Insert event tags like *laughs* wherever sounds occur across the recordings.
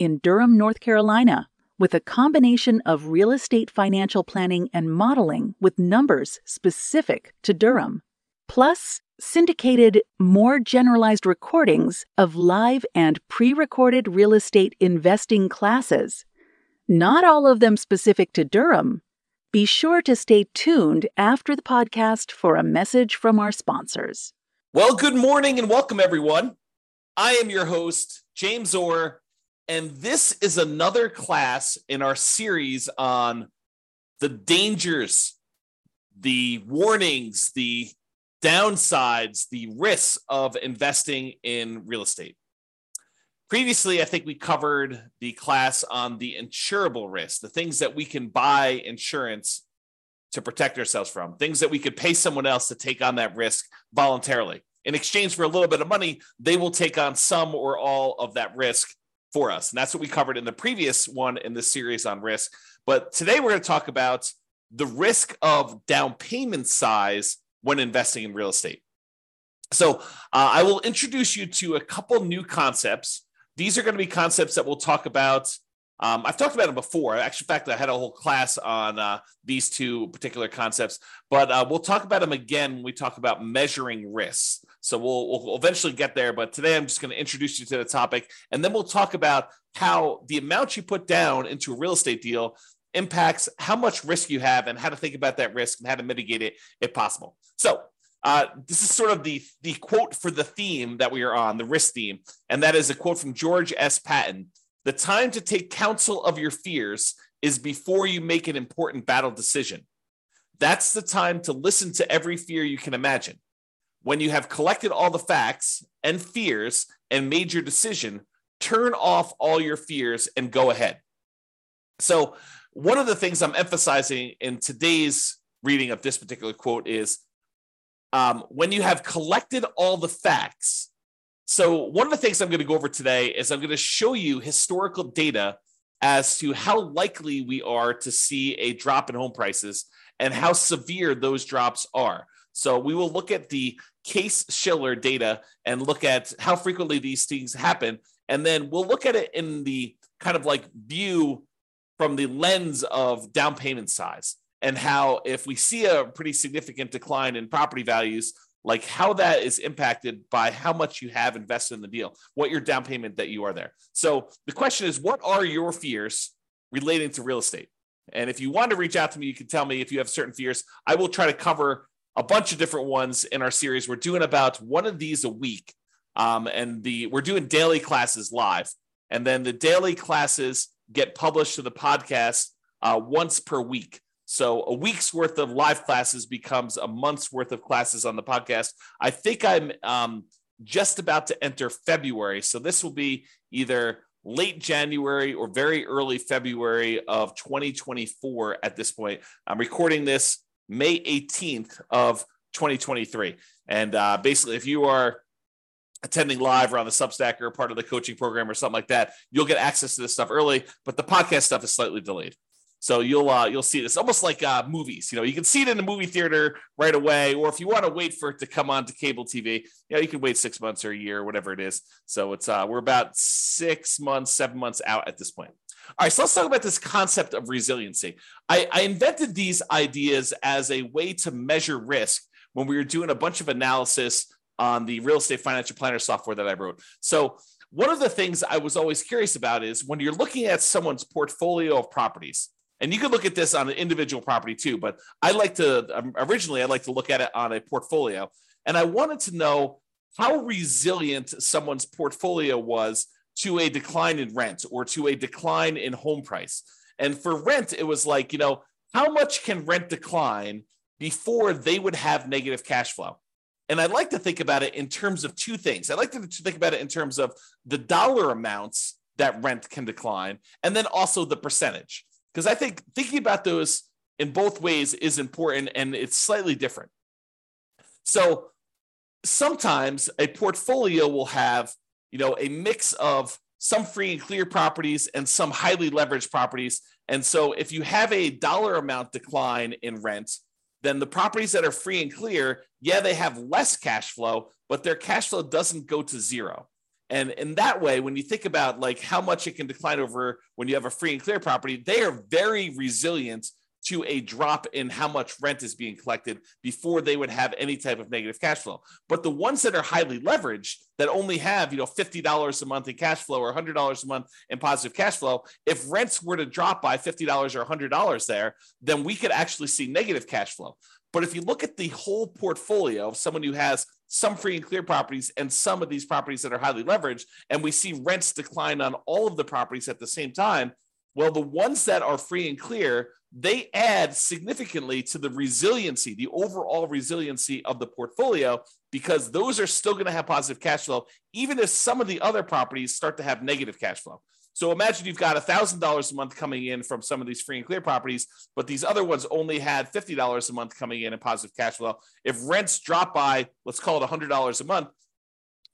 in Durham, North Carolina, with a combination of real estate financial planning and modeling with numbers specific to Durham, plus syndicated, more generalized recordings of live and pre recorded real estate investing classes. Not all of them specific to Durham. Be sure to stay tuned after the podcast for a message from our sponsors. Well, good morning and welcome, everyone. I am your host, James Orr, and this is another class in our series on the dangers, the warnings, the downsides, the risks of investing in real estate. Previously, I think we covered the class on the insurable risk, the things that we can buy insurance to protect ourselves from, things that we could pay someone else to take on that risk voluntarily. In exchange for a little bit of money, they will take on some or all of that risk for us. And that's what we covered in the previous one in the series on risk. But today we're going to talk about the risk of down payment size when investing in real estate. So uh, I will introduce you to a couple new concepts. These are going to be concepts that we'll talk about. Um, I've talked about them before. Actually, in fact, I had a whole class on uh, these two particular concepts, but uh, we'll talk about them again when we talk about measuring risks. So we'll, we'll eventually get there. But today I'm just going to introduce you to the topic, and then we'll talk about how the amount you put down into a real estate deal impacts how much risk you have and how to think about that risk and how to mitigate it if possible. So uh, this is sort of the the quote for the theme that we are on, the risk theme, and that is a quote from George S. Patton. The time to take counsel of your fears is before you make an important battle decision. That's the time to listen to every fear you can imagine. When you have collected all the facts and fears and made your decision, turn off all your fears and go ahead. So, one of the things I'm emphasizing in today's reading of this particular quote is um, when you have collected all the facts. So, one of the things I'm going to go over today is I'm going to show you historical data as to how likely we are to see a drop in home prices and how severe those drops are. So we will look at the Case-Shiller data and look at how frequently these things happen. And then we'll look at it in the kind of like view from the lens of down payment size and how if we see a pretty significant decline in property values, like how that is impacted by how much you have invested in the deal, what your down payment that you are there. So the question is, what are your fears relating to real estate? And if you want to reach out to me, you can tell me if you have certain fears. I will try to cover a bunch of different ones in our series. We're doing about one of these a week. Um, and the we're doing daily classes live. And then the daily classes get published to the podcast uh, once per week. So a week's worth of live classes becomes a month's worth of classes on the podcast. I think I'm um, just about to enter February. So this will be either late January or very early February of 2024 at this point. I'm recording this May 18th of 2023. And uh, basically, if you are attending live or on the Substack or part of the coaching program or something like that, you'll get access to this stuff early, but the podcast stuff is slightly delayed. So you'll uh, you'll see this almost like uh, movies. You know, you can see it in the movie theater right away, or if you want to wait for it to come on to cable TV, you know, you can wait six months or a year, or whatever it is. So it's uh, we're about six months, seven months out at this point. All right, so let's talk about this concept of resiliency. I, I invented these ideas as a way to measure risk when we were doing a bunch of analysis on the real estate financial planner software that I wrote. So one of the things I was always curious about is when you're looking at someone's portfolio of properties, and you can look at this on an individual property too, but I like to um, originally I like to look at it on a portfolio, and I wanted to know how resilient someone's portfolio was to a decline in rent or to a decline in home price. And for rent, it was like, you know, how much can rent decline before they would have negative cash flow? And I like to think about it in terms of two things. I like to think about it in terms of the dollar amounts that rent can decline, and then also the percentage. Because I think thinking about those in both ways is important and it's slightly different. So sometimes a portfolio will have, you know, a mix of some free and clear properties and some highly leveraged properties. And so if you have a dollar amount decline in rent, then the properties that are free and clear, yeah, they have less cash flow, but their cash flow doesn't go to zero. And in that way, when you think about like how much it can decline over when you have a free and clear property, they are very resilient to a drop in how much rent is being collected before they would have any type of negative cash flow. But the ones that are highly leveraged that only have, you know, $50 a month in cash flow or $100 a month in positive cash flow, if rents were to drop by $50 or $100 there, then we could actually see negative cash flow. But if you look at the whole portfolio of someone who has some free and clear properties and some of these properties that are highly leveraged, and we see rents decline on all of the properties at the same time, well, the ones that are free and clear, they add significantly to the resiliency, the overall resiliency of the portfolio, because those are still going to have positive cash flow, even if some of the other properties start to have negative cash flow. So imagine you've got $1,000 a month coming in from some of these free and clear properties, but these other ones only had $50 a month coming in in positive cash flow. If rents drop by, let's call it $100 a month,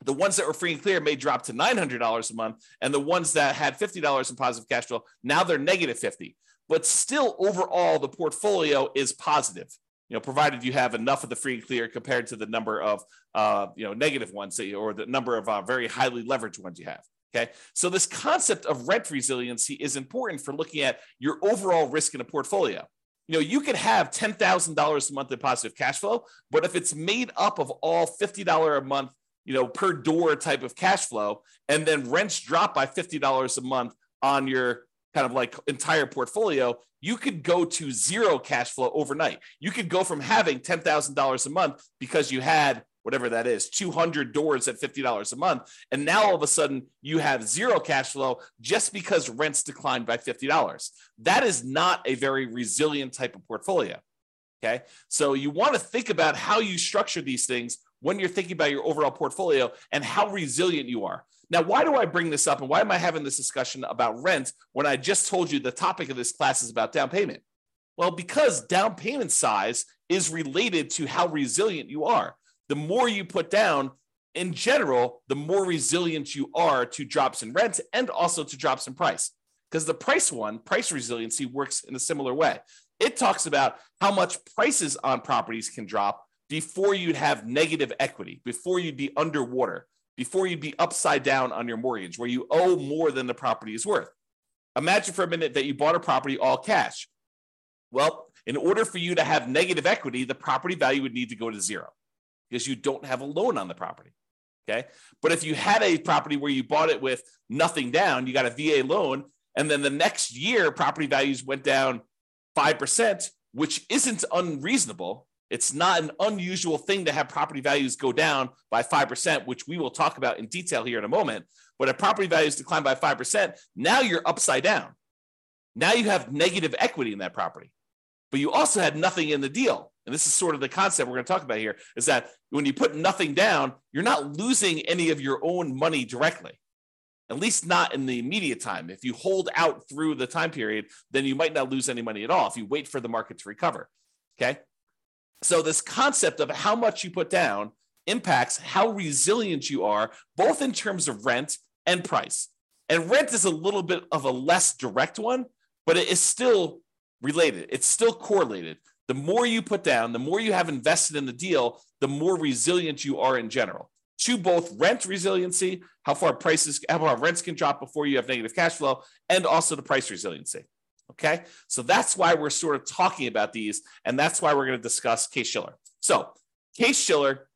the ones that were free and clear may drop to $900 a month. And the ones that had $50 in positive cash flow, now they're negative 50. But still, overall, the portfolio is positive, you know, provided you have enough of the free and clear compared to the number of, uh, you know, negative ones or the number of uh, very highly leveraged ones you have. Okay. So this concept of rent resiliency is important for looking at your overall risk in a portfolio. You know, you could have $10,000 a month in positive cash flow, but if it's made up of all $50 a month you know, per door type of cash flow, and then rents drop by $50 a month on your kind of like entire portfolio, you could go to zero cash flow overnight. You could go from having $10,000 a month because you had whatever that is, 200 doors at $50 a month. And now all of a sudden you have zero cash flow just because rents declined by $50. That is not a very resilient type of portfolio. Okay. So you want to think about how you structure these things when you're thinking about your overall portfolio and how resilient you are. Now, why do I bring this up and why am I having this discussion about rent when I just told you the topic of this class is about down payment? Well, because down payment size is related to how resilient you are. The more you put down, in general, the more resilient you are to drops in rent and also to drops in price. Because the price one, price resiliency, works in a similar way. It talks about how much prices on properties can drop before you'd have negative equity, before you'd be underwater, before you'd be upside down on your mortgage, where you owe more than the property is worth. Imagine for a minute that you bought a property all cash. Well, in order for you to have negative equity, the property value would need to go to zero because you don't have a loan on the property. Okay. But if you had a property where you bought it with nothing down, you got a VA loan, and then the next year property values went down 5%, which isn't unreasonable it's not an unusual thing to have property values go down by 5%, which we will talk about in detail here in a moment. But if property values decline by 5%, now you're upside down. Now you have negative equity in that property, but you also had nothing in the deal. And this is sort of the concept we're going to talk about here is that when you put nothing down, you're not losing any of your own money directly, at least not in the immediate time. If you hold out through the time period, then you might not lose any money at all if you wait for the market to recover. Okay. So, this concept of how much you put down impacts how resilient you are, both in terms of rent and price. And rent is a little bit of a less direct one, but it is still related, it's still correlated. The more you put down, the more you have invested in the deal, the more resilient you are in general. To both rent resiliency, how far prices, how far rents can drop before you have negative cash flow, and also the price resiliency. Okay. So that's why we're sort of talking about these. And that's why we're going to discuss Case Shiller. So, Case Shiller,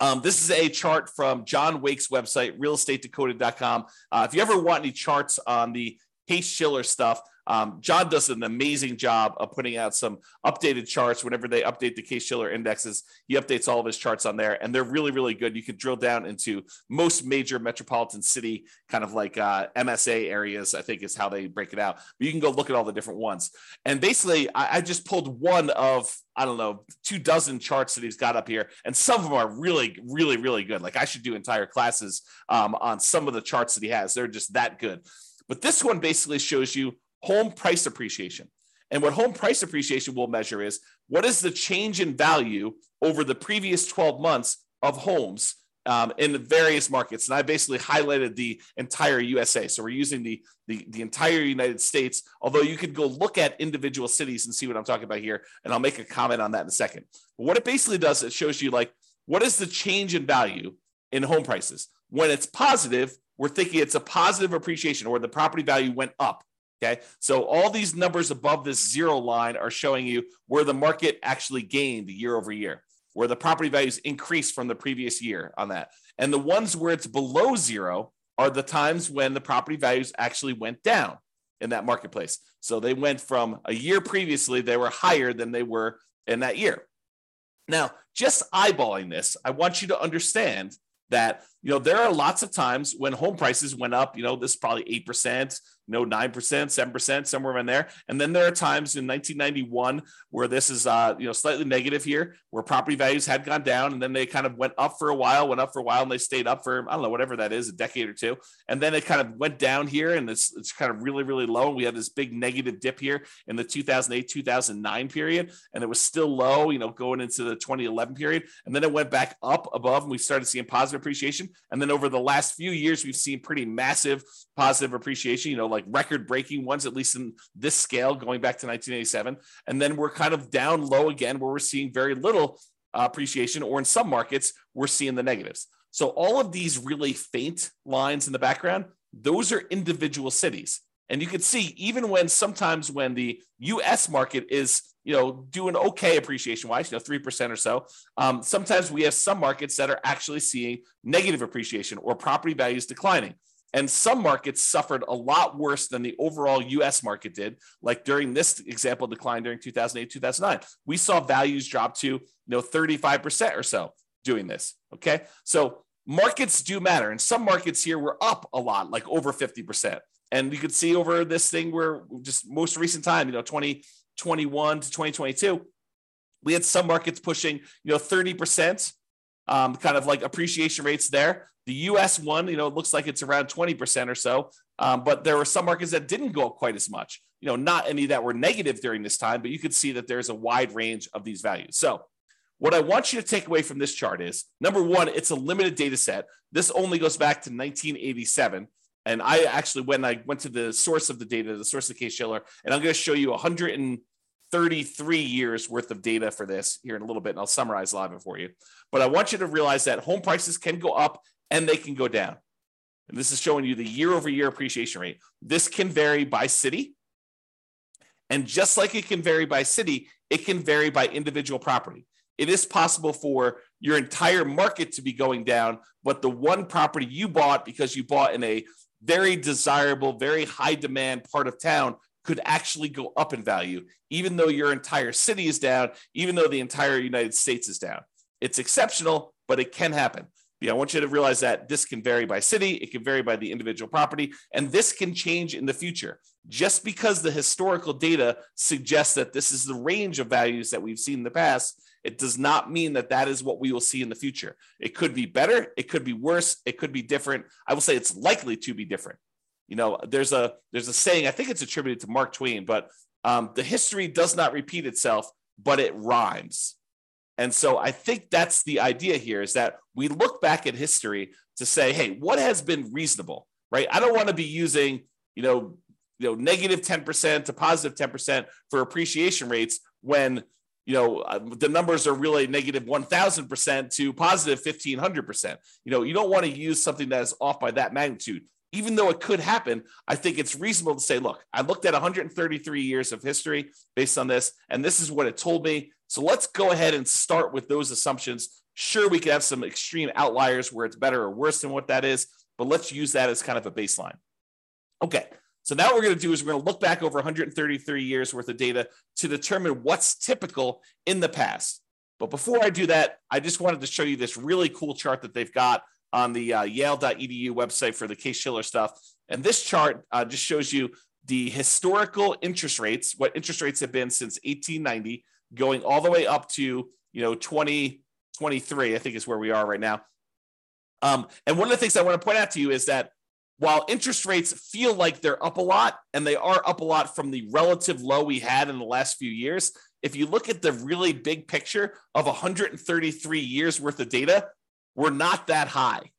um, this is a chart from John Wake's website, realestateDecoded.com. Uh, if you ever want any charts on the Case Shiller stuff, Um, John does an amazing job of putting out some updated charts whenever they update the Case-Shiller indexes. He updates all of his charts on there, and they're really, really good. You can drill down into most major metropolitan city, kind of like uh, MSA areas, I think is how they break it out. But you can go look at all the different ones. And basically, I, I just pulled one of I don't know, two dozen charts that he's got up here, and some of them are really, really, really good. Like I should do entire classes um, on some of the charts that he has. They're just that good. But this one basically shows you home price appreciation. And what home price appreciation will measure is what is the change in value over the previous 12 months of homes um, in the various markets. And I basically highlighted the entire USA. So we're using the, the, the entire United States, although you could go look at individual cities and see what I'm talking about here. And I'll make a comment on that in a second. But what it basically does, is it shows you like what is the change in value in home prices. When it's positive, we're thinking it's a positive appreciation or the property value went up. Okay. So all these numbers above this zero line are showing you where the market actually gained year over year, where the property values increased from the previous year on that. And the ones where it's below zero are the times when the property values actually went down in that marketplace. So they went from a year previously, they were higher than they were in that year. Now, just eyeballing this, I want you to understand that you know there are lots of times when home prices went up you know this is probably 8% you know 9% 7% somewhere in there. And then there are times in 1991 where this is uh you know slightly negative here where property values had gone down and then they kind of went up for a while went up for a while and they stayed up for i don't know whatever that is a decade or two. And then it kind of went down here and it's, it's kind of really really low. And we had this big negative dip here in the 2008 2009 period and it was still low you know going into the 2011 period. And then it went back up above and we started seeing positive appreciation and then over the last few years we've seen pretty massive positive appreciation you know like record breaking ones, at least in this scale, going back to 1987. And then we're kind of down low again, where we're seeing very little uh, appreciation, or in some markets, we're seeing the negatives. So all of these really faint lines in the background, those are individual cities. And you can see even when sometimes when the U.S. market is you know doing okay appreciation wise, you know three percent or so, um, sometimes we have some markets that are actually seeing negative appreciation or property values declining. And some markets suffered a lot worse than the overall US market did. Like during this example decline during 2008, 2009, we saw values drop to you know 35% or so doing this. Okay. So markets do matter. And some markets here were up a lot, like over 50%. And you could see over this thing where just most recent time, you know, 2021 to 2022, we had some markets pushing, you know, 30% um, kind of like appreciation rates there. The US one, you know, it looks like it's around 20% or so. Um, but there were some markets that didn't go up quite as much. You know, not any that were negative during this time, but you could see that there's a wide range of these values. So, what I want you to take away from this chart is number one, it's a limited data set. This only goes back to 1987. And I actually, when I went to the source of the data, the source of the Case-Shiller, and I'm going to show you 133 years worth of data for this here in a little bit, and I'll summarize a lot of it for you. But I want you to realize that home prices can go up and they can go down. And this is showing you the year over year appreciation rate. This can vary by city. And just like it can vary by city, it can vary by individual property. It is possible for your entire market to be going down, but the one property you bought because you bought in a very desirable, very high demand part of town could actually go up in value, even though your entire city is down, even though the entire United States is down. It's exceptional, but it can happen. I want you to realize that this can vary by city, it can vary by the individual property, and this can change in the future. Just because the historical data suggests that this is the range of values that we've seen in the past, it does not mean that that is what we will see in the future. It could be better, it could be worse, it could be different. I will say it's likely to be different. You know, there's a there's a saying I think it's attributed to Mark Twain, but um, the history does not repeat itself, but it rhymes. And so I think that's the idea here is that we look back at history to say, hey, what has been reasonable, right? I don't want to be using, you know, you know, negative 10% to positive 10% for appreciation rates when, you know, uh, the numbers are really negative 1000% to positive 1500%. You know, you don't want to use something that is off by that magnitude even though it could happen, I think it's reasonable to say, look, I looked at 133 years of history based on this, and this is what it told me. So let's go ahead and start with those assumptions. Sure, we could have some extreme outliers where it's better or worse than what that is, but let's use that as kind of a baseline. Okay, So now what we're going to do is we're going to look back over 133 years worth of data to determine what's typical in the past. But before I do that, I just wanted to show you this really cool chart that they've got on the uh, yale.edu website for the Case Shiller stuff. And this chart uh, just shows you the historical interest rates, what interest rates have been since 1890, going all the way up to, you know, 2023, I think is where we are right now. Um, and one of the things I want to point out to you is that while interest rates feel like they're up a lot, and they are up a lot from the relative low we had in the last few years, if you look at the really big picture of 133 years worth of data, we're not that high.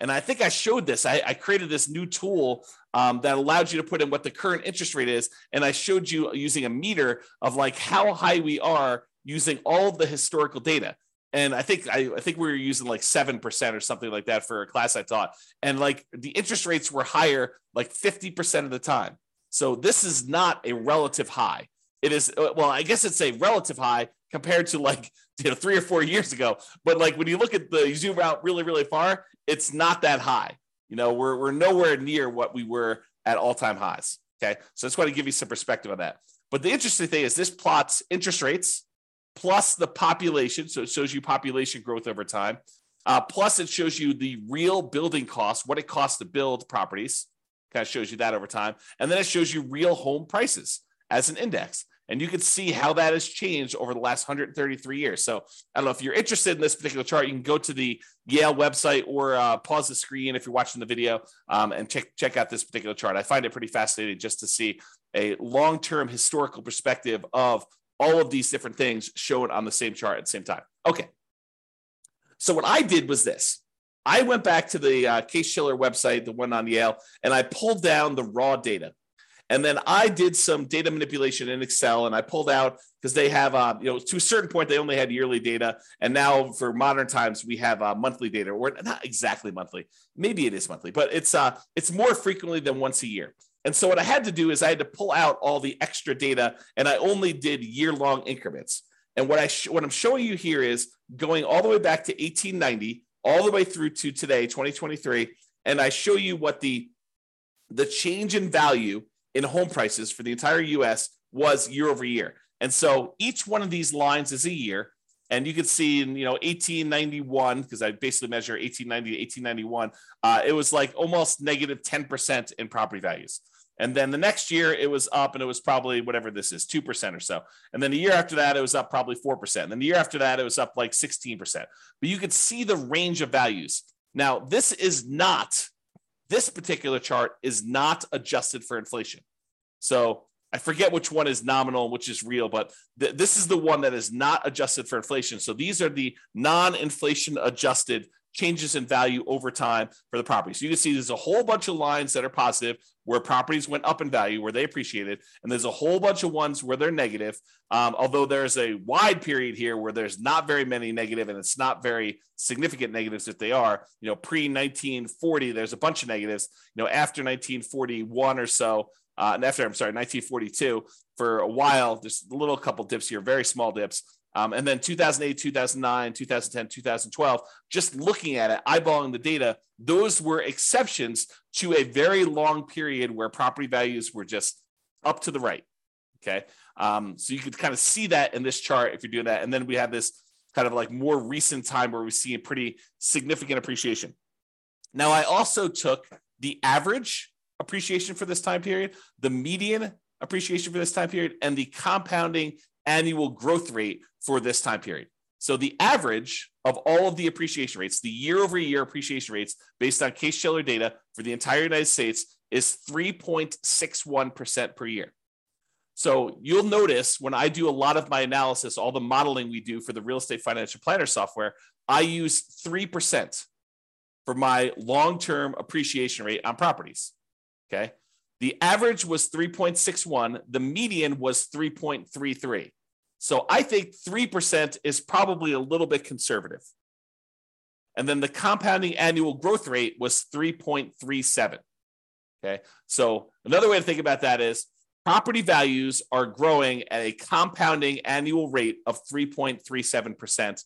And I think I showed this. I, I created this new tool um, that allowed you to put in what the current interest rate is. And I showed you using a meter of like how high we are using all the historical data and I think I, I, think we were using like seven percent or something like that for a class I taught, and like the interest rates were higher like fifty percent of the time. So this is not a relative high. It is uh, well, I guess it's a relative high compared to like *laughs* you know three or four years ago. But like when you look at the zoom out really really far, it's not that high. You know, we're we're nowhere near what we were at all time highs. Okay, so I just want to give you some perspective on that. But the interesting thing is this plots interest rates plus the population. So it shows you population growth over time. Uh, plus, it shows you the real building costs, what it costs to build properties. Kind of shows you that over time. And then it shows you real home prices as an index. And you can see how that has changed over the last 133 years. So I don't know if you're interested in this particular chart, you can go to the Yale website or uh, pause the screen if you're watching the video um, and check, check out this particular chart. I find it pretty fascinating just to see a long term historical perspective of all of these different things shown on the same chart at the same time. Okay. So what I did was this. I went back to the uh, Case Shiller website, the one on Yale, and I pulled down the raw data. And then I did some data manipulation in Excel, and I pulled out because they have, uh, you know, to a certain point they only had yearly data, and now for modern times we have uh, monthly data, or not exactly monthly, maybe it is monthly, but it's uh, it's more frequently than once a year. And so what I had to do is I had to pull out all the extra data and I only did year long increments. And what I sh- what I'm showing you here is going all the way back to 1890 all the way through to today 2023 and I show you what the the change in value in home prices for the entire US was year over year. And so each one of these lines is a year and you can see in you know 1891 because I basically measure 1890 to 1891 uh, it was like almost negative 10% in property values. And then the next year it was up and it was probably whatever this is, 2% or so. And then the year after that, it was up probably 4%. And then the year after that, it was up like 16%. But you could see the range of values. Now, this is not, this particular chart is not adjusted for inflation. So I forget which one is nominal, and which is real, but th- this is the one that is not adjusted for inflation. So these are the non inflation adjusted changes in value over time for the property. So you can see there's a whole bunch of lines that are positive where properties went up in value, where they appreciated, and there's a whole bunch of ones where they're negative. Um, although there's a wide period here where there's not very many negative, and it's not very significant negatives if they are. You know, pre 1940, there's a bunch of negatives. You know, after 1941 or so, uh, and after I'm sorry, 1942, for a while, there's a little couple dips here, very small dips. Um, and then 2008, 2009, 2010, 2012, just looking at it, eyeballing the data, those were exceptions to a very long period where property values were just up to the right. Okay. Um, so you could kind of see that in this chart if you're doing that. And then we have this kind of like more recent time where we see a pretty significant appreciation. Now, I also took the average appreciation for this time period, the median appreciation for this time period, and the compounding annual growth rate for this time period. So the average of all of the appreciation rates, the year over year appreciation rates based on Case Shiller data for the entire United States is 3.61% per year. So you'll notice when I do a lot of my analysis, all the modeling we do for the real estate financial planner software, I use 3% for my long term appreciation rate on properties. Okay. The average was 3.61, the median was 3.33. So I think 3% is probably a little bit conservative. And then the compounding annual growth rate was 3.37. Okay. So another way to think about that is property values are growing at a compounding annual rate of 3.37%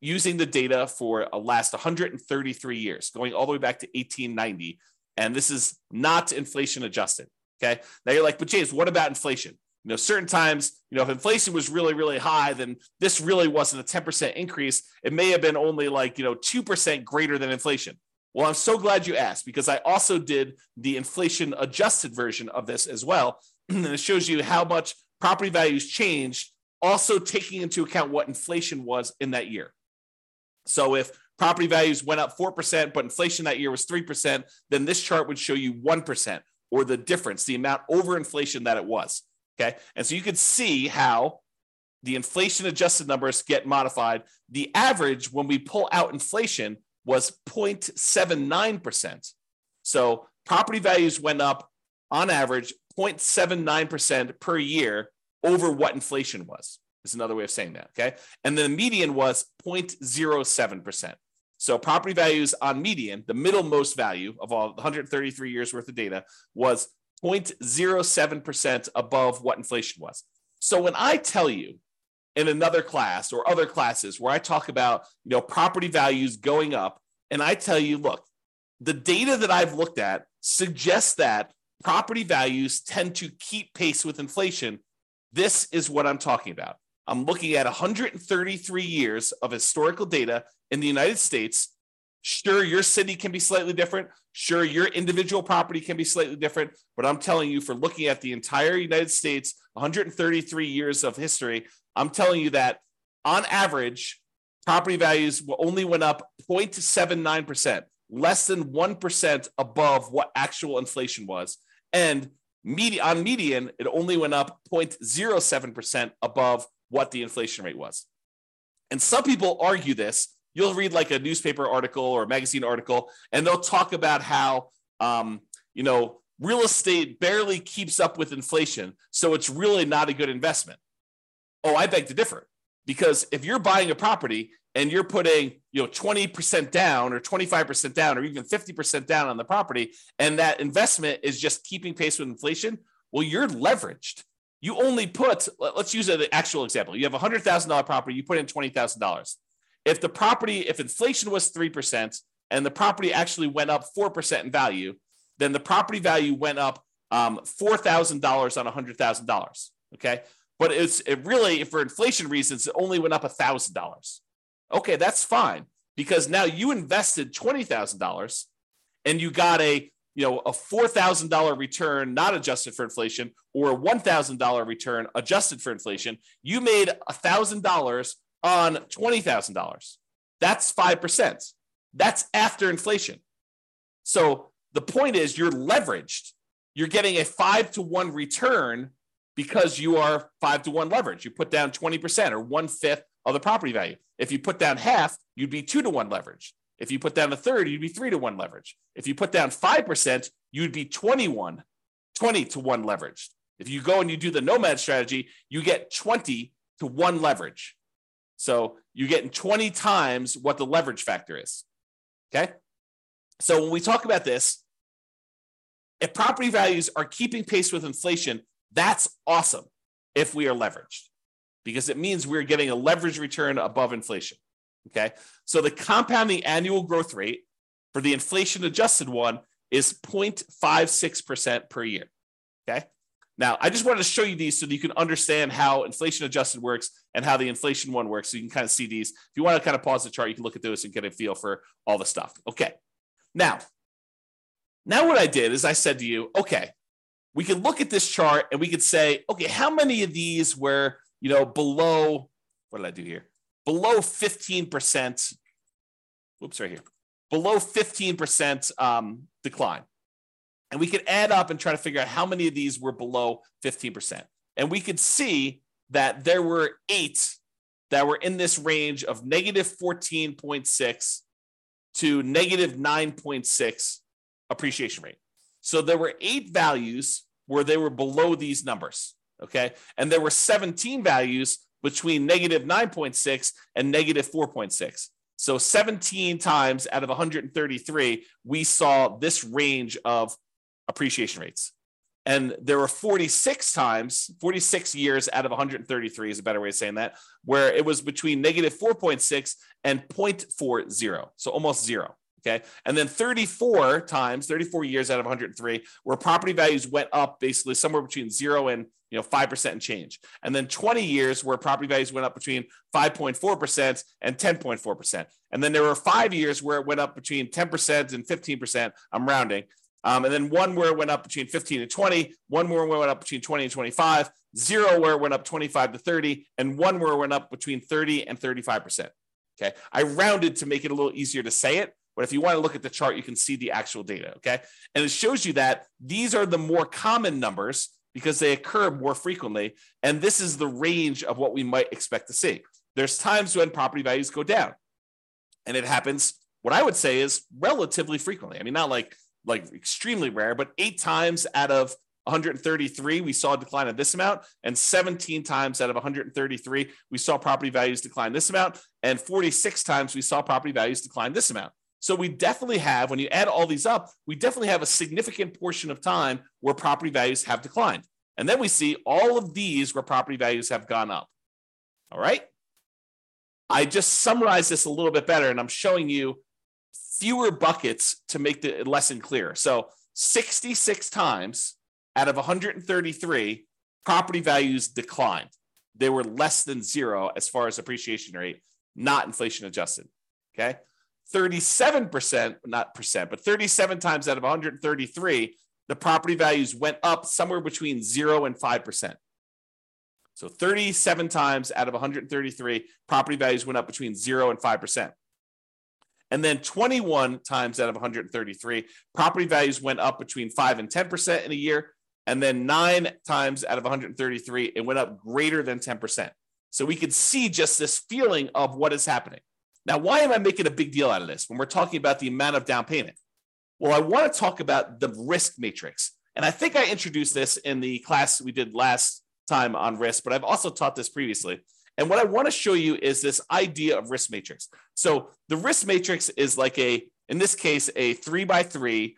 using the data for a last 133 years, going all the way back to 1890. And this is not inflation adjusted. Okay. Now you're like, but James, what about inflation? You know, certain times, you know, if inflation was really, really high, then this really wasn't a 10% increase. It may have been only like, you know, 2% greater than inflation. Well, I'm so glad you asked because I also did the inflation adjusted version of this as well. *clears throat* and it shows you how much property values changed, also taking into account what inflation was in that year. So if property values went up 4%, but inflation that year was 3%, then this chart would show you 1% or the difference, the amount over inflation that it was. Okay. And so you could see how the inflation adjusted numbers get modified. The average when we pull out inflation was 0.79%. So property values went up on average 0.79% per year over what inflation was. Is another way of saying that. Okay. And the median was 0.07%. So property values on median, the middlemost value of all 133 years worth of data, was 0.07% above what inflation was. So when I tell you in another class or other classes where I talk about, you know, property values going up and I tell you, look, the data that I've looked at suggests that property values tend to keep pace with inflation. This is what I'm talking about. I'm looking at 133 years of historical data in the United States. Sure, your city can be slightly different. Sure, your individual property can be slightly different. But I'm telling you, for looking at the entire United States, 133 years of history, I'm telling you that on average, property values only went up 0.79%, less than 1% above what actual inflation was. And on median, it only went up 0.07% above what the inflation rate was. And some people argue this. You'll read like a newspaper article or a magazine article, and they'll talk about how, um, you know, real estate barely keeps up with inflation. So it's really not a good investment. Oh, I beg to differ. Because if you're buying a property and you're putting, you know, 20% down or 25% down or even 50% down on the property, and that investment is just keeping pace with inflation, well, you're leveraged. You only put, let's use an actual example. You have a $100,000 property, you put in $20,000. If the property, if inflation was 3% and the property actually went up 4% in value, then the property value went up um, $4,000 on $100,000. Okay but it's it really for inflation reasons it only went up a thousand dollars okay that's fine because now you invested twenty thousand dollars and you got a you know a four thousand dollar return not adjusted for inflation or a one thousand dollar return adjusted for inflation you made a thousand dollars on twenty thousand dollars that's five percent that's after inflation so the point is you're leveraged you're getting a five to one return because you are five to one leverage. You put down 20% or one fifth of the property value. If you put down half, you'd be two to one leverage. If you put down a third, you'd be three to one leverage. If you put down 5%, you'd be 21, 20 to one leverage. If you go and you do the nomad strategy, you get 20 to one leverage. So you're getting 20 times what the leverage factor is. Okay. So when we talk about this, if property values are keeping pace with inflation, that's awesome if we are leveraged because it means we're getting a leverage return above inflation. Okay. So the compounding annual growth rate for the inflation adjusted one is 0.56% per year. Okay. Now, I just wanted to show you these so that you can understand how inflation adjusted works and how the inflation one works. So you can kind of see these. If you want to kind of pause the chart, you can look at those and get a feel for all the stuff. Okay. Now, now what I did is I said to you, okay, we can look at this chart and we could say, okay, how many of these were, you know, below, what did I do here? Below 15%, whoops, right here, below 15% um, decline. And we could add up and try to figure out how many of these were below 15%. And we could see that there were eight that were in this range of negative 14.6 to negative 9.6 appreciation rate. So there were eight values where they were below these numbers. Okay. And there were 17 values between negative 9.6 and negative 4.6. So 17 times out of 133, we saw this range of appreciation rates. And there were 46 times, 46 years out of 133 is a better way of saying that, where it was between negative 4.6 and 0.40. So almost zero. Okay. And then 34 times, 34 years out of 103, where property values went up basically somewhere between zero and you know 5% and change. And then 20 years where property values went up between 5.4% and 10.4%. And then there were five years where it went up between 10% and 15%. I'm rounding. Um, and then one where it went up between 15 and 20, one where it went up between 20 and 25, zero where it went up 25 to 30, and one where it went up between 30 and 35%. Okay. I rounded to make it a little easier to say it. But if you want to look at the chart, you can see the actual data. Okay. And it shows you that these are the more common numbers because they occur more frequently. And this is the range of what we might expect to see. There's times when property values go down. And it happens, what I would say is relatively frequently. I mean, not like like extremely rare, but eight times out of 133, we saw a decline of this amount, and 17 times out of 133, we saw property values decline this amount, and 46 times we saw property values decline this amount. So we definitely have, when you add all these up, we definitely have a significant portion of time where property values have declined. And then we see all of these where property values have gone up. All right. I just summarized this a little bit better, and I'm showing you fewer buckets to make the lesson clear. So 66 times out of 133, property values declined. They were less than zero as far as appreciation rate, not inflation adjusted. Okay. 37%, not percent, but 37 times out of 133, the property values went up somewhere between zero and 5%. So 37 times out of 133, property values went up between zero and 5%. And then 21 times out of 133, property values went up between 5 and 10% in a year. And then nine times out of 133, it went up greater than 10%. So we could see just this feeling of what is happening. Now, why am I making a big deal out of this when we're talking about the amount of down payment? Well, I want to talk about the risk matrix. And I think I introduced this in the class we did last time on risk, but I've also taught this previously. And what I want to show you is this idea of risk matrix. So the risk matrix is like a, in this case, a three by three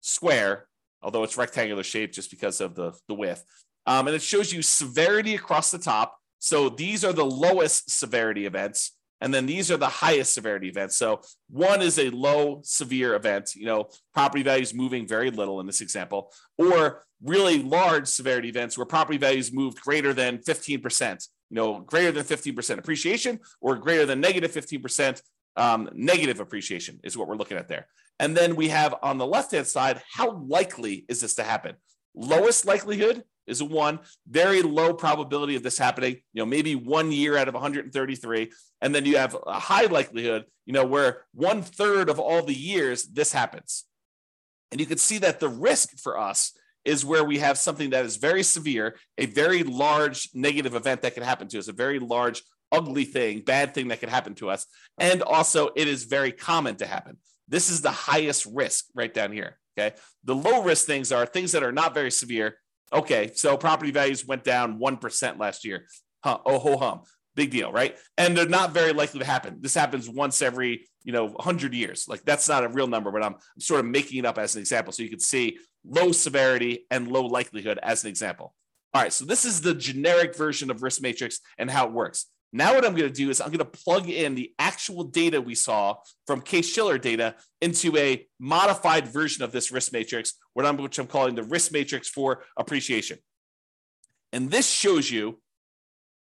square, although it's rectangular shape just because of the, the width. Um, and it shows you severity across the top. So these are the lowest severity events. And then these are the highest severity events. So one is a low severe event, you know, property values moving very little in this example, or really large severity events where property values moved greater than 15% you know, greater than 15% appreciation or greater than negative 15% um, negative appreciation is what we're looking at there. And then we have on the left hand side, how likely is this to happen? Lowest likelihood is a one, very low probability of this happening, you know, maybe one year out of 133. And then you have a high likelihood, you know, where one third of all the years this happens. And you can see that the risk for us is where we have something that is very severe, a very large negative event that can happen to us, a very large, ugly thing, bad thing that can happen to us. And also, it is very common to happen. This is the highest risk right down here. Okay. The low risk things are things that are not very severe. Okay. So property values went down 1% last year. Huh, oh, ho hum big deal, right? And they're not very likely to happen. This happens once every, you know, 100 years. Like that's not a real number, but I'm, I'm sort of making it up as an example. So you can see low severity and low likelihood as an example. All right, so this is the generic version of risk matrix and how it works. Now, what I'm going to do is I'm going to plug in the actual data we saw from Case Shiller data into a modified version of this risk matrix, which I'm calling the risk matrix for appreciation. And this shows you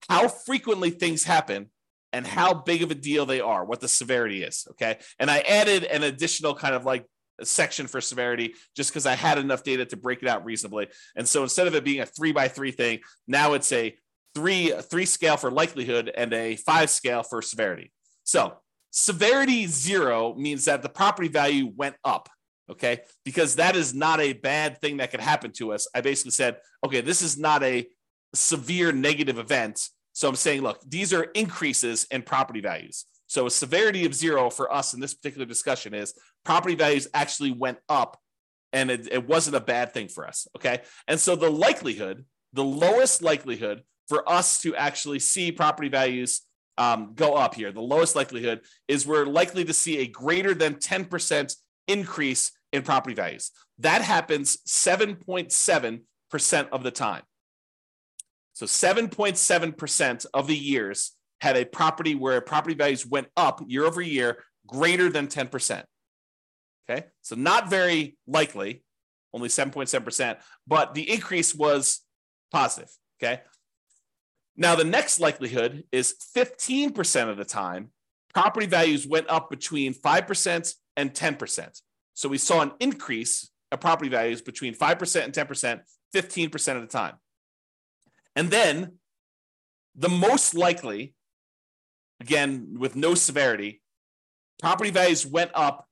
how frequently things happen and how big of a deal they are, what the severity is. Okay. And I added an additional kind of like section for severity just because I had enough data to break it out reasonably. And so instead of it being a three by three thing, now it's a three three scale for likelihood and a five scale for severity. So severity zero means that the property value went up. Okay. Because that is not a bad thing that could happen to us. I basically said, okay, this is not a severe negative event. So I'm saying, look, these are increases in property values. So a severity of zero for us in this particular discussion is property values actually went up and it, it wasn't a bad thing for us. Okay. And so the likelihood, the lowest likelihood for us to actually see property values um, go up here, the lowest likelihood is we're likely to see a greater than 10% increase in property values. That happens 7.7% of the time. So 7.7% of the years had a property where property values went up year over year greater than 10%. Okay. So not very likely, only 7.7%, but the increase was positive. Okay. Now, the next likelihood is 15% of the time, property values went up between 5% and 10%. So we saw an increase of property values between 5% and 10%, 15% of the time. And then the most likely, again, with no severity, property values went up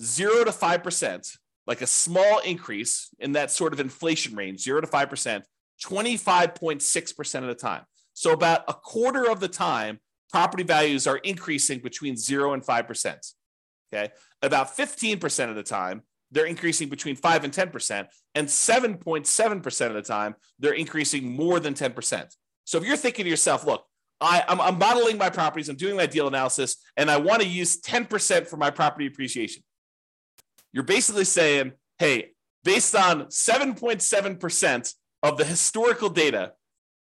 zero to 5%, like a small increase in that sort of inflation range, zero to 5%, 25.6% of the time. So about a quarter of the time, property values are increasing between zero and 5%. Okay. About 15% of the time, they're increasing between 5 and 10%. And 7.7% of the time, they're increasing more than 10%. So if you're thinking to yourself, look, I, am I'm modeling my properties, I'm doing my deal analysis, and I want to use 10% for my property appreciation. You're basically saying, hey, based on 7.7% of the historical data,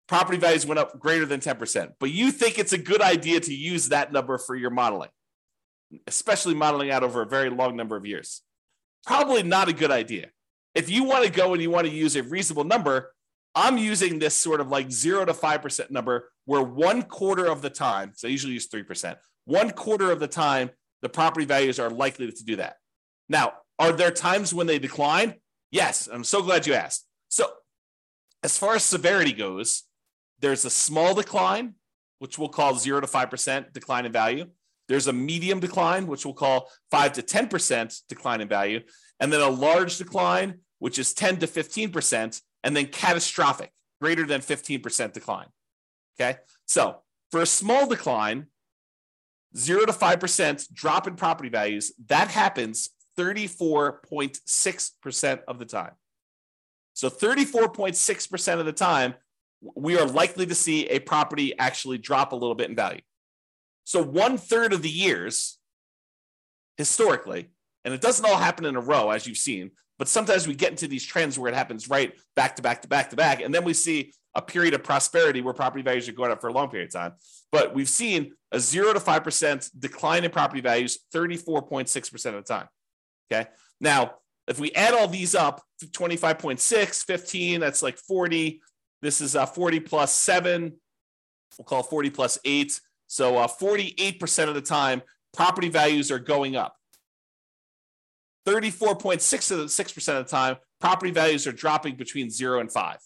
property values went up greater than 10%. But you think it's a good idea to use that number for your modeling, especially modeling out over a very long number of years. Probably not a good idea. If you want to go and you want to use a reasonable number, I'm using this sort of like zero to 5% number where one quarter of the time, so I usually use 3%, one quarter of the time, the property values are likely to do that. Now, are there times when they decline? Yes. I'm so glad you asked. So, as far as severity goes, there's a small decline, which we'll call zero to 5% decline in value. There's a medium decline, which we'll call 5 to 10% decline in value. And then a large decline, which is 10 to 15%. And then catastrophic, greater than 15% decline. Okay. So for a small decline, zero to 5% drop in property values, that happens 34.6% of the time. So 34.6% of the time, we are likely to see a property actually drop a little bit in value. So one third of the years, historically, and it doesn't all happen in a row, as you've seen, but sometimes we get into these trends where it happens right back to back to back to back. And then we see a period of prosperity where property values are going up for a long period of time. But we've seen a zero to 5% decline in property values 34.6% of the time. Okay. Now, if we add all these up, 25.6, 15, that's like 40. This is uh, 40 plus seven. We'll call 40 plus eight. So uh, 48% of the time, property values are going up. 34.6% of the time, property values are dropping between zero and five.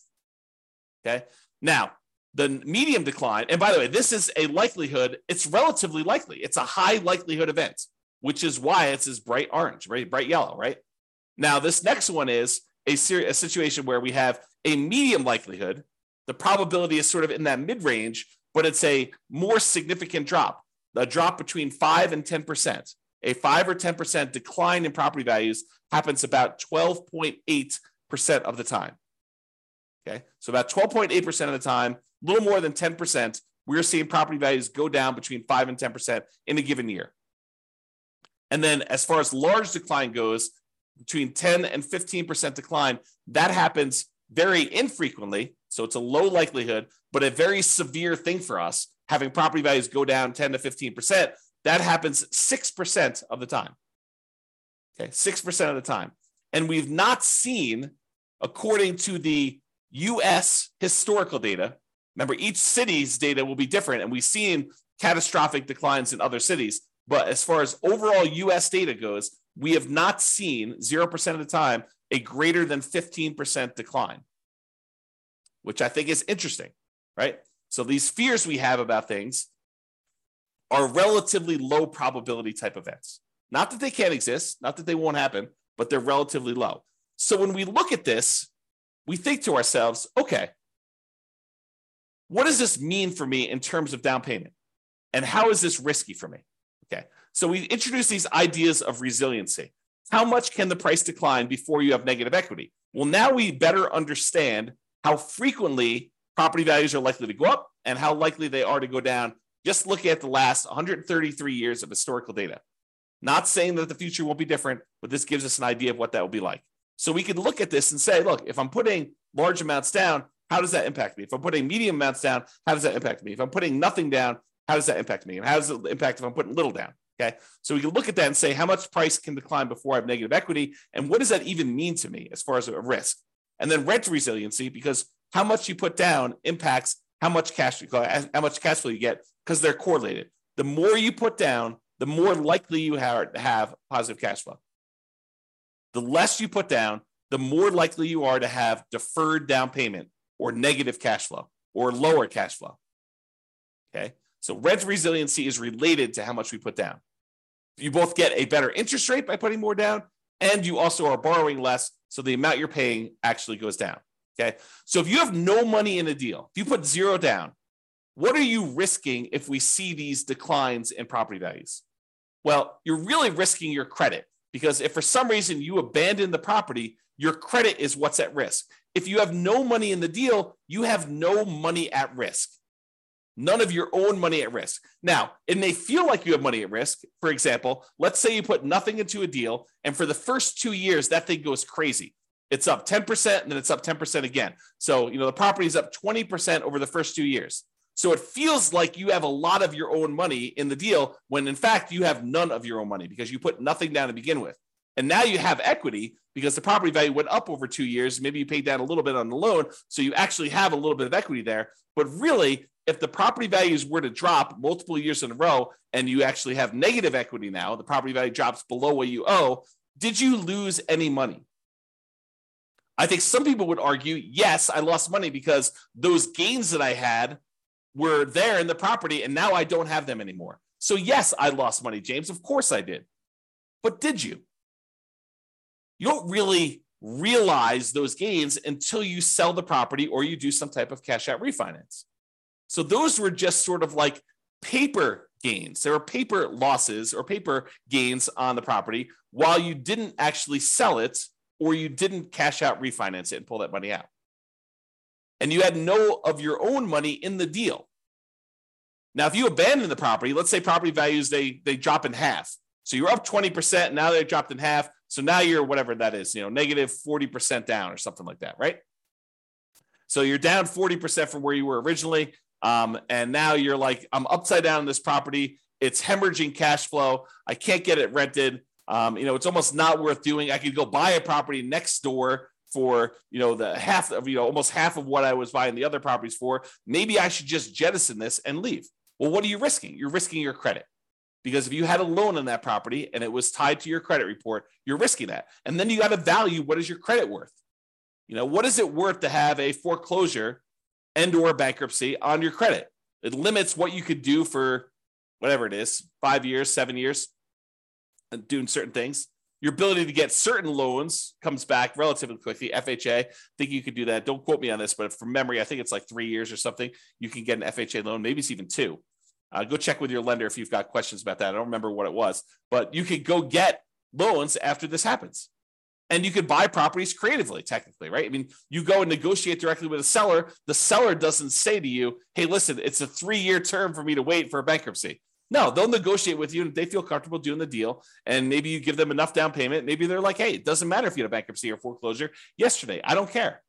Okay. Now, the medium decline, and by the way, this is a likelihood, it's relatively likely. It's a high likelihood event which is why it's this bright orange, right? Bright yellow, right? Now, this next one is a, ser- a situation where we have a medium likelihood. The probability is sort of in that mid range, but it's a more significant drop, a drop between 5 and 10%. A 5 or 10% decline in property values happens about 12.8% of the time. Okay. So about 12.8% of the time, a little more than 10%, we're seeing property values go down between 5 and 10% in a given year. And then as far as large decline goes, between 10 and 15% decline, that happens very infrequently. So it's a low likelihood, but a very severe thing for us, having property values go down 10 to 15%. That happens 6% of the time. Okay, 6% of the time. And we've not seen, according to the US historical data, remember, each city's data will be different, and we've seen catastrophic declines in other cities. But as far as overall US data goes, we have not seen 0% of the time a greater than 15% decline, which I think is interesting, right? So these fears we have about things are relatively low probability type events. Not that they can't exist, not that they won't happen, but they're relatively low. So when we look at this, we think to ourselves, okay, what does this mean for me in terms of down payment? And how is this risky for me? Okay. So we introduce these ideas of resiliency. How much can the price decline before you have negative equity? Well, now we better understand how frequently property values are likely to go up and how likely they are to go down. Just looking at the last 133 years of historical data. Not saying that the future will be different, but this gives us an idea of what that will be like. So we can look at this and say, look, if I'm putting large amounts down, how does that impact me? If I'm putting medium amounts down, how does that impact me? If I'm putting nothing down, how does that impact me? And how does it impact if I'm putting little down? Okay. So we can look at that and say how much price can decline before I have negative equity. And what does that even mean to me as far as a risk? And then rent resiliency, because how much you put down impacts how much cash how much cash flow you get because they're correlated. The more you put down, the more likely you have, have positive cash flow. The less you put down, the more likely you are to have deferred down payment or negative cash flow or lower cash flow. Okay. So rent resiliency is related to how much we put down. You both get a better interest rate by putting more down, and you also are borrowing less. So the amount you're paying actually goes down. Okay. So if you have no money in a deal, if you put zero down, what are you risking if we see these declines in property values? Well, you're really risking your credit because if for some reason you abandon the property, your credit is what's at risk. If you have no money in the deal, you have no money at risk none of your own money at risk. Now, it may feel like you have money at risk. For example, let's say you put nothing into a deal, and for the first two years, that thing goes crazy. It's up 10%, and then it's up 10% again. So, you know, the property is up 20% over the first two years. So it feels like you have a lot of your own money in the deal when in fact you have none of your own money because you put nothing down to begin with. And now you have equity because the property value went up over two years. Maybe you paid down a little bit on the loan. So you actually have a little bit of equity there. But really, if the property values were to drop multiple years in a row and you actually have negative equity now, the property value drops below what you owe, did you lose any money? I think some people would argue, yes, I lost money because those gains that I had were there in the property and now I don't have them anymore. So, yes, I lost money, James. Of course I did. But did you? You don't really realize those gains until you sell the property or you do some type of cash out refinance. So those were just sort of like paper gains. There were paper losses or paper gains on the property while you didn't actually sell it or you didn't cash out, refinance it, and pull that money out. And you had no of your own money in the deal. Now, if you abandon the property, let's say property values they they drop in half. So you're up 20%, now they dropped in half. So now you're whatever that is, you know, negative 40% down or something like that, right? So you're down 40% from where you were originally. Um, and now you're like, I'm upside down in this property. It's hemorrhaging cash flow. I can't get it rented. Um, you know, it's almost not worth doing. I could go buy a property next door for you know the half of you know almost half of what I was buying the other properties for. Maybe I should just jettison this and leave. Well, what are you risking? You're risking your credit. Because if you had a loan on that property and it was tied to your credit report, you're risking that. And then you got to value what is your credit worth? You know, what is it worth to have a foreclosure and or bankruptcy on your credit. It limits what you could do for whatever it is, five years, seven years, and doing certain things. Your ability to get certain loans comes back relatively quickly. FHA, I think you could do that. Don't quote me on this, but from memory, I think it's like three years or something. You can get an FHA loan. Maybe it's even two. Uh, go check with your lender if you've got questions about that. I don't remember what it was, but you could go get loans after this happens and you could buy properties creatively technically right? I mean you go and negotiate directly with a seller the seller doesn't say to you hey listen it's a three year term for me to wait for a bankruptcy. No they'll negotiate with you and they feel comfortable doing the deal and maybe you give them enough down payment. Maybe they're like hey it doesn't matter if you had a bankruptcy or foreclosure yesterday. I don't care.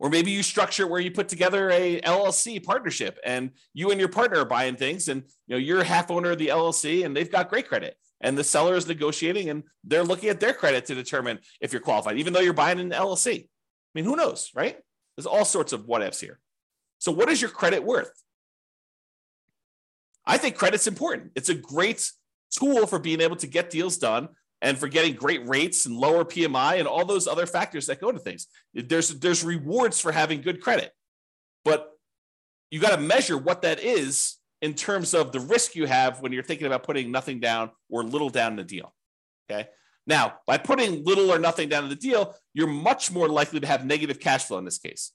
Or maybe you structure where you put together a LLC partnership and you and your partner are buying things and you know you're half owner of the LLC and they've got great credit and the seller is negotiating and they're looking at their credit to determine if you're qualified, even though you're buying an LLC. I mean, who knows, right? There's all sorts of what ifs here. So, what is your credit worth? I think credit's important. It's a great tool for being able to get deals done and for getting great rates and lower PMI and all those other factors that go to things. There's there's rewards for having good credit, but you got to measure what that is in terms of the risk you have when you're thinking about putting nothing down or little down in the deal. Okay. Now, by putting little or nothing down in the deal, you're much more likely to have negative cash flow in this case,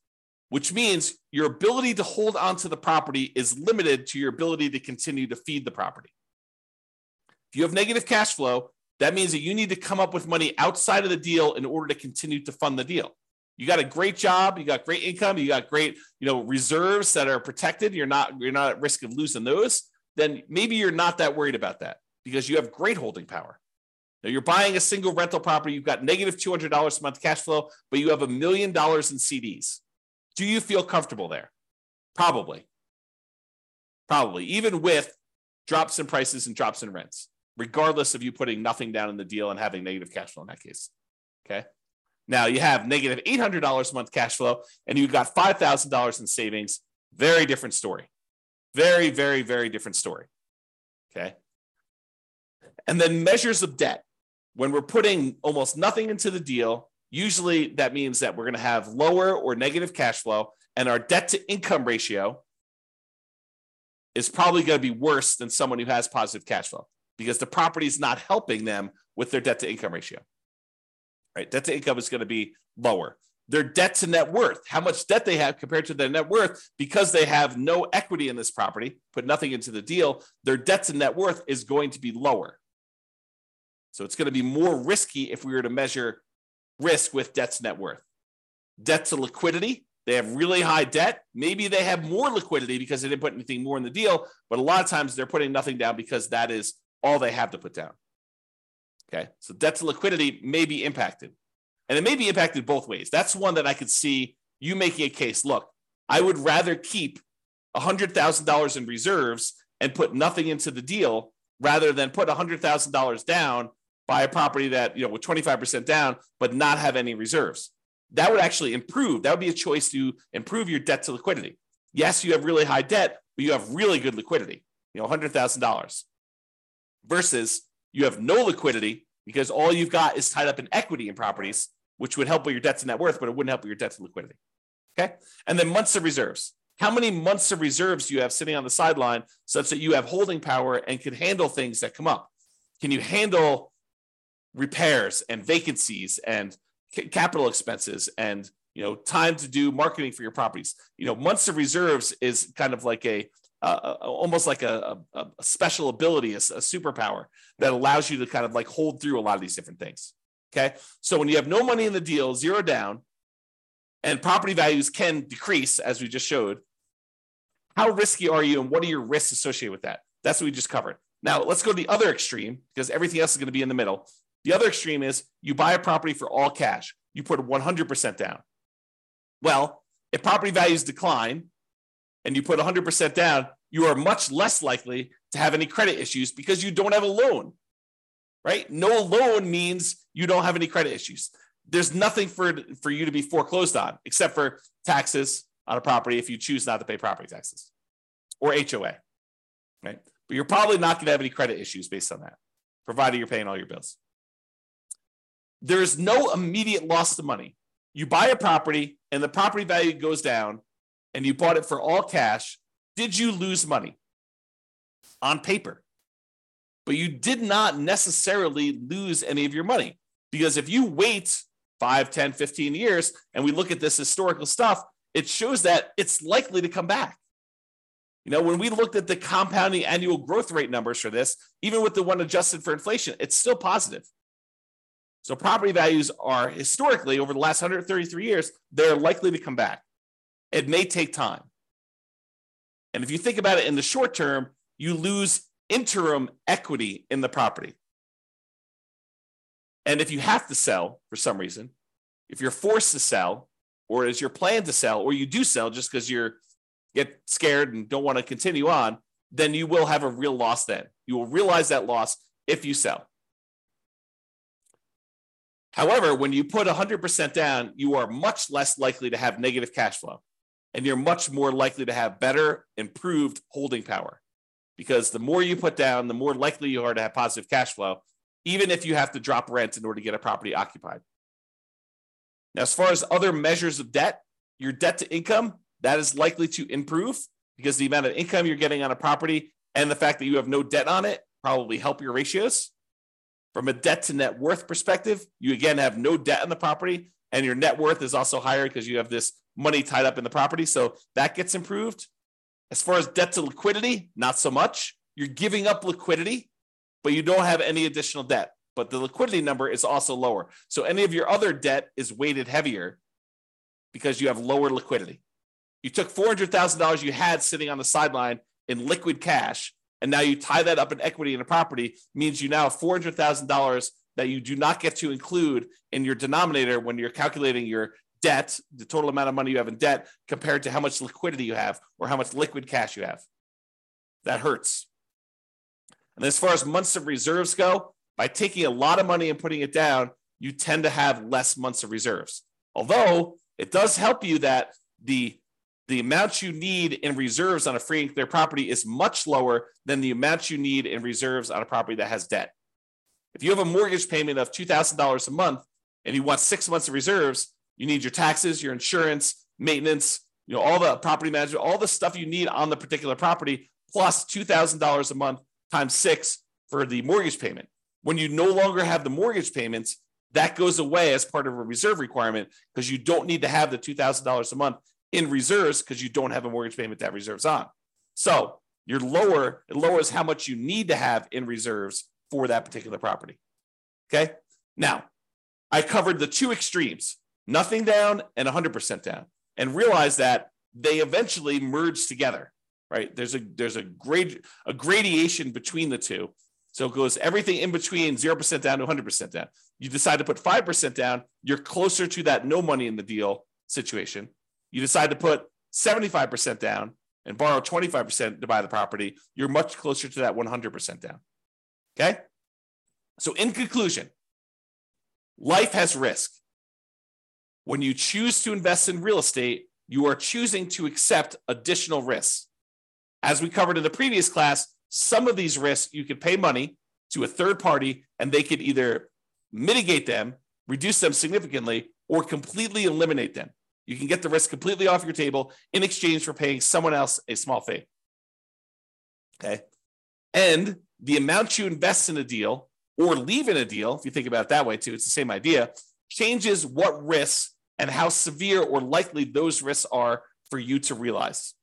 which means your ability to hold onto the property is limited to your ability to continue to feed the property. If you have negative cash flow, that means that you need to come up with money outside of the deal in order to continue to fund the deal you got a great job, you got great income, you got great, you know, reserves that are protected, you're not you're not at risk of losing those, then maybe you're not that worried about that because you have great holding power. Now you're buying a single rental property, you've got negative $200 a month cash flow, but you have a million dollars in CDs. Do you feel comfortable there? Probably. Probably, even with drops in prices and drops in rents, regardless of you putting nothing down in the deal and having negative cash flow in that case. Okay. Now you have negative $800 a month cash flow and you've got $5,000 in savings. Very different story. Very, very, very different story. Okay. And then measures of debt. When we're putting almost nothing into the deal, usually that means that we're going to have lower or negative cash flow and our debt to income ratio is probably going to be worse than someone who has positive cash flow because the property is not helping them with their debt to income ratio. Right? Debt to income is going to be lower. Their debt to net worth, how much debt they have compared to their net worth, because they have no equity in this property, put nothing into the deal, their debt to net worth is going to be lower. So it's going to be more risky if we were to measure risk with debt to net worth. Debt to liquidity, they have really high debt. Maybe they have more liquidity because they didn't put anything more in the deal, but a lot of times they're putting nothing down because that is all they have to put down. Okay. So debt to liquidity may be impacted. And it may be impacted both ways. That's one that I could see you making a case. Look, I would rather keep $100,000 in reserves and put nothing into the deal rather than put $100,000 down, buy a property that, you know, with 25% down, but not have any reserves that would actually improve. That would be a choice to improve your debt to liquidity. Yes, you have really high debt, but you have really good liquidity, you know, $100,000 versus you have no liquidity because all you've got is tied up in equity in properties, which would help with your debt to net worth, but it wouldn't help with your debt to liquidity. Okay. And then months of reserves. How many months of reserves do you have sitting on the sideline such that you have holding power and can handle things that come up? Can you handle repairs and vacancies and capital expenses and you know time to do marketing for your properties you know months of reserves is kind of like a uh, almost like a, a, a special ability a, a, superpower that allows you to kind of like hold through a lot of these different things okay? So when you have no money in the deal zero down and property values can decrease as we just showed how risky are you and what are your risks associated with that? That's what we just covered. Now let's go to the other extreme because everything else is going to be in the middle. The other extreme is you buy a property for all cash, you put 100% down. Well, if property values decline and you put 100% down, you are much less likely to have any credit issues because you don't have a loan, right? No loan means you don't have any credit issues. There's nothing for, for you to be foreclosed on except for taxes on a property if you choose not to pay property taxes or HOA, right? But you're probably not going to have any credit issues based on that, provided you're paying all your bills there is no immediate loss of money. You buy a property and the property value goes down and you bought it for all cash. Did you lose money? On paper. But you did not necessarily lose any of your money because if you wait 5, 10, 15 years and we look at this historical stuff, it shows that it's likely to come back. You know, when we looked at the compounding annual growth rate numbers for this, even with the one adjusted for inflation, it's still positive. So property values are historically over the last 133 years, they're likely to come back. It may take time. And if you think about it in the short term, you lose interim equity in the property. And if you have to sell for some reason, if you're forced to sell, or is your plan to sell, or you do sell just because you're get scared and don't want to continue on, then you will have a real loss then. You will realize that loss if you sell. However, when you put 100% down, you are much less likely to have negative cash flow and you're much more likely to have better, improved holding power because the more you put down, the more likely you are to have positive cash flow, even if you have to drop rent in order to get a property occupied. Now, as far as other measures of debt, your debt to income, that is likely to improve because the amount of income you're getting on a property and the fact that you have no debt on it probably help your ratios. From a debt to net worth perspective, you again have no debt on the property, and your net worth is also higher because you have this money tied up in the property. So that gets improved. As far as debt to liquidity, not so much. You're giving up liquidity, but you don't have any additional debt. But the liquidity number is also lower. So any of your other debt is weighted heavier because you have lower liquidity. You took $400,000 you had sitting on the sideline in liquid cash and now you tie that up in equity in a property means you now have $400,000 that you do not get to include in your denominator when you're calculating your debt, the total amount of money you have in debt compared to how much liquidity you have or how much liquid cash you have. That hurts. And as far as months of reserves go, by taking a lot of money and putting it down, you tend to have less months of reserves. Although it does help you that the the amount you need in reserves on a free and clear property is much lower than the amount you need in reserves on a property that has debt. If you have a mortgage payment of $2,000 a month and you want six months of reserves, you need your taxes, your insurance, maintenance, you know, all the property management, all the stuff you need on the particular property, plus $2,000 a month times six for the mortgage payment. When you no longer have the mortgage payments, that goes away as part of a reserve requirement because you don't need to have the $2,000 a month in reserves because you don't have a mortgage payment that reserves on. So you're lower, it lowers how much you need to have in reserves for that particular property. Okay. Now, I covered the two extremes, nothing down and 100% down, and realize that they eventually merge together, right? There's a there's a grade a gradation between the two. So it goes everything in between 0% down to 100% down. You decide to put 5% down, you're closer to that no money in the deal situation. You decide to put 75% down and borrow 25% to buy the property, you're much closer to that 100% down. Okay? So, in conclusion, life has risk. When you choose to invest in real estate, you are choosing to accept additional risks. As we covered in the previous class, some of these risks you could pay money to a third party and they could either mitigate them, reduce them significantly, or completely eliminate them. You can get the risk completely off your table in exchange for paying someone else a small fee. Okay. And the amount you invest in a deal or leave in a deal, if you think about it that way too, it's the same idea, changes what risks and how severe or likely those risks are for you to realize.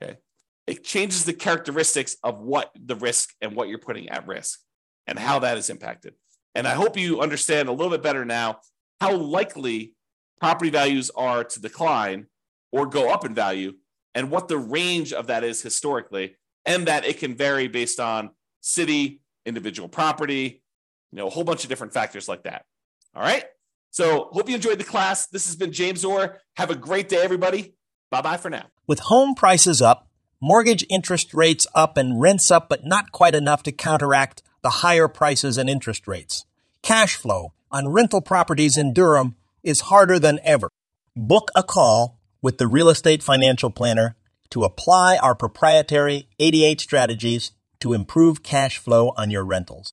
Okay. It changes the characteristics of what the risk and what you're putting at risk and how that is impacted. And I hope you understand a little bit better now how likely property values are to decline or go up in value and what the range of that is historically and that it can vary based on city, individual property, you know, a whole bunch of different factors like that. All right. So hope you enjoyed the class. This has been James Orr. Have a great day, everybody. Bye bye for now. With home prices up, mortgage interest rates up, and rents up, but not quite enough to counteract the higher prices and interest rates. Cash flow on rental properties in Durham is harder than ever. Book a call with the Real Estate Financial Planner to apply our proprietary 88 strategies to improve cash flow on your rentals.